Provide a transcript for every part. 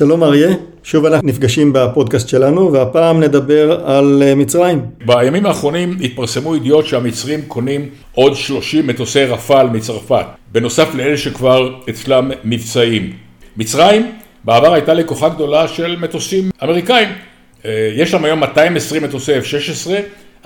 שלום אריה, שוב אנחנו נפגשים בפודקאסט שלנו, והפעם נדבר על אה, מצרים. בימים האחרונים התפרסמו ידיעות שהמצרים קונים עוד 30 מטוסי רפאל מצרפת, בנוסף לאלה שכבר אצלם מבצעיים. מצרים בעבר הייתה לקוחה גדולה של מטוסים אמריקאים. אה, יש להם היום 220 מטוסי F-16,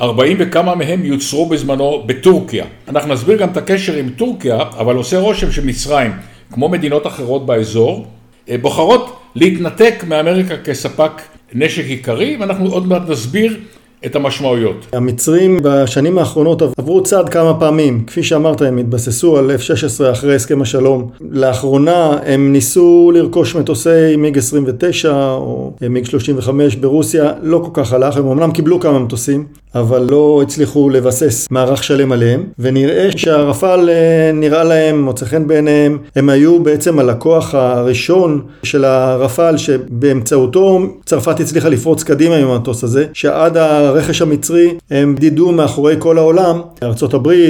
40 וכמה מהם יוצרו בזמנו בטורקיה. אנחנו נסביר גם את הקשר עם טורקיה, אבל עושה רושם שמצרים, כמו מדינות אחרות באזור, אה, בוחרות להתנתק מאמריקה כספק נשק עיקרי, ואנחנו עוד מעט נסביר את המשמעויות. המצרים בשנים האחרונות עברו צעד כמה פעמים. כפי שאמרת, הם התבססו על F-16 אחרי הסכם השלום. לאחרונה הם ניסו לרכוש מטוסי מיג 29 או מיג 35 ברוסיה, לא כל כך הלך, הם אמנם קיבלו כמה מטוסים, אבל לא הצליחו לבסס מערך שלם עליהם, ונראה שהרפאל אה, נראה להם, מוצא חן בעיניהם, הם היו בעצם הלקוח הראשון של הרפאל, שבאמצעותו צרפת הצליחה לפרוץ קדימה עם המטוס הזה, שעד הרכש המצרי הם דידו מאחורי כל העולם, ארה"ב, אה,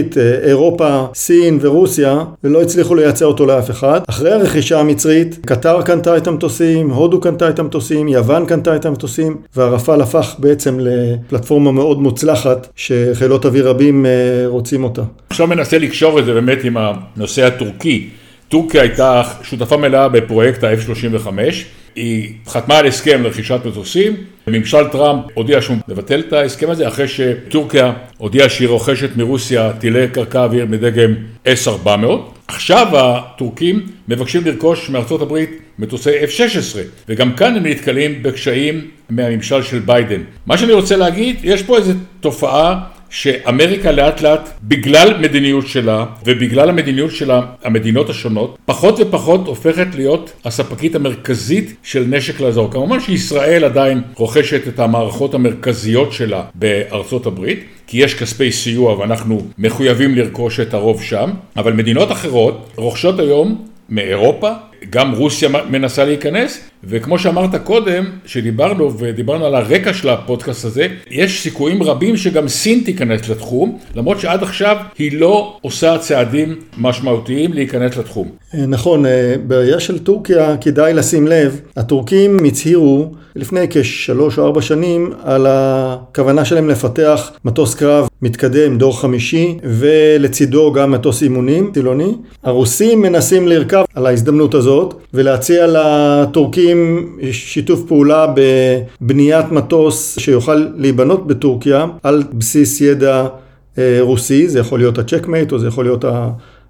אירופה, סין ורוסיה, ולא הצליחו לייצא אותו לאף אחד. אחרי הרכישה המצרית, קטר קנתה את המטוסים, הודו קנתה את המטוסים, יוון קנתה את המטוסים, והרפאל הפך בעצם לפלטפורמה מאוד מוצלחת, שחילות אוויר רבים אה, רוצים אותה. עכשיו מנסה לקשור את זה באמת עם הנושא הטורקי. טורקיה הייתה שותפה מלאה בפרויקט ה-F-35, היא חתמה על הסכם לרכישת מטוסים, ממשל טראמפ הודיע שהוא מבטל את ההסכם הזה אחרי שטורקיה הודיעה שהיא רוכשת מרוסיה טילי קרקע אוויר מדגם S-400. עכשיו הטורקים מבקשים לרכוש מארצות הברית מטוסי F-16 וגם כאן הם נתקלים בקשיים מהממשל של ביידן. מה שאני רוצה להגיד, יש פה איזו תופעה שאמריקה לאט לאט, בגלל מדיניות שלה ובגלל המדיניות של המדינות השונות, פחות ופחות הופכת להיות הספקית המרכזית של נשק לאזור. כמובן שישראל עדיין רוכשת את המערכות המרכזיות שלה בארצות הברית, כי יש כספי סיוע ואנחנו מחויבים לרכוש את הרוב שם, אבל מדינות אחרות רוכשות היום מאירופה, גם רוסיה מנסה להיכנס, וכמו שאמרת קודם, שדיברנו ודיברנו על הרקע של הפודקאסט הזה, יש סיכויים רבים שגם סין תיכנס לתחום, למרות שעד עכשיו היא לא עושה צעדים משמעותיים להיכנס לתחום. אה, נכון, אה, בראייה של טורקיה כדאי לשים לב, הטורקים הצהירו לפני כשלוש או ארבע שנים על הכוונה שלהם לפתח מטוס קרב מתקדם, דור חמישי, ולצידו גם מטוס אימונים, צילוני. הרוסים מנסים לרכב על ההזדמנות הזאת ולהציע לטורקים שיתוף פעולה בבניית מטוס שיוכל להיבנות בטורקיה על בסיס ידע אה, רוסי, זה יכול להיות הצ'קמייט או זה יכול להיות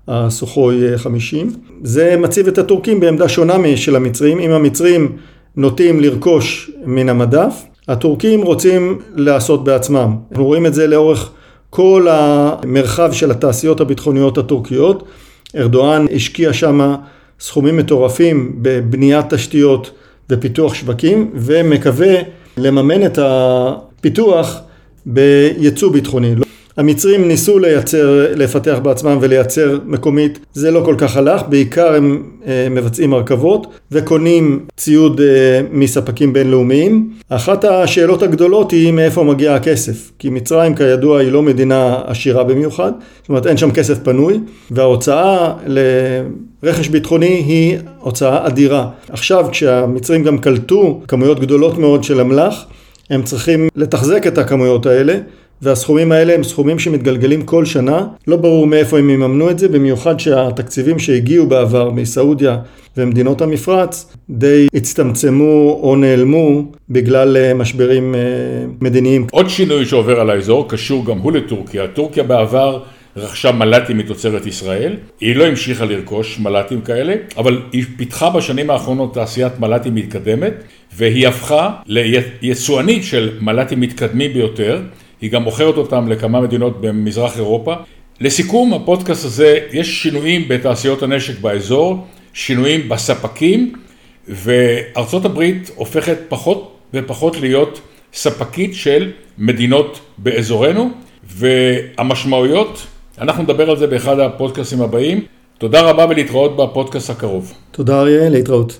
הסוחוי 50. זה מציב את הטורקים בעמדה שונה משל המצרים. אם המצרים נוטים לרכוש מן המדף, הטורקים רוצים לעשות בעצמם. אנחנו רואים את זה לאורך כל המרחב של התעשיות הביטחוניות הטורקיות. ארדואן השקיע שם סכומים מטורפים בבניית תשתיות ופיתוח שווקים, ומקווה לממן את הפיתוח בייצוא ביטחוני. המצרים ניסו לייצר, לפתח בעצמם ולייצר מקומית, זה לא כל כך הלך, בעיקר הם אה, מבצעים הרכבות וקונים ציוד אה, מספקים בינלאומיים. אחת השאלות הגדולות היא מאיפה מגיע הכסף, כי מצרים כידוע היא לא מדינה עשירה במיוחד, זאת אומרת אין שם כסף פנוי, וההוצאה לרכש ביטחוני היא הוצאה אדירה. עכשיו כשהמצרים גם קלטו כמויות גדולות מאוד של אמל"ח, הם צריכים לתחזק את הכמויות האלה. והסכומים האלה הם סכומים שמתגלגלים כל שנה. לא ברור מאיפה הם יממנו את זה, במיוחד שהתקציבים שהגיעו בעבר מסעודיה ומדינות המפרץ די הצטמצמו או נעלמו בגלל אה, משברים אה, מדיניים. עוד שינוי שעובר על האזור קשור גם הוא לטורקיה. טורקיה בעבר רכשה מל"טים מתוצרת ישראל, היא לא המשיכה לרכוש מל"טים כאלה, אבל היא פיתחה בשנים האחרונות תעשיית מל"טים מתקדמת, והיא הפכה ליצואנית של מל"טים מתקדמים ביותר, היא גם מוכרת אותם לכמה מדינות במזרח אירופה. לסיכום הפודקאסט הזה, יש שינויים בתעשיות הנשק באזור, שינויים בספקים, וארצות הברית הופכת פחות ופחות להיות ספקית של מדינות באזורנו, והמשמעויות, אנחנו נדבר על זה באחד הפודקאסטים הבאים. תודה רבה ולהתראות בפודקאסט הקרוב. תודה אריה, להתראות.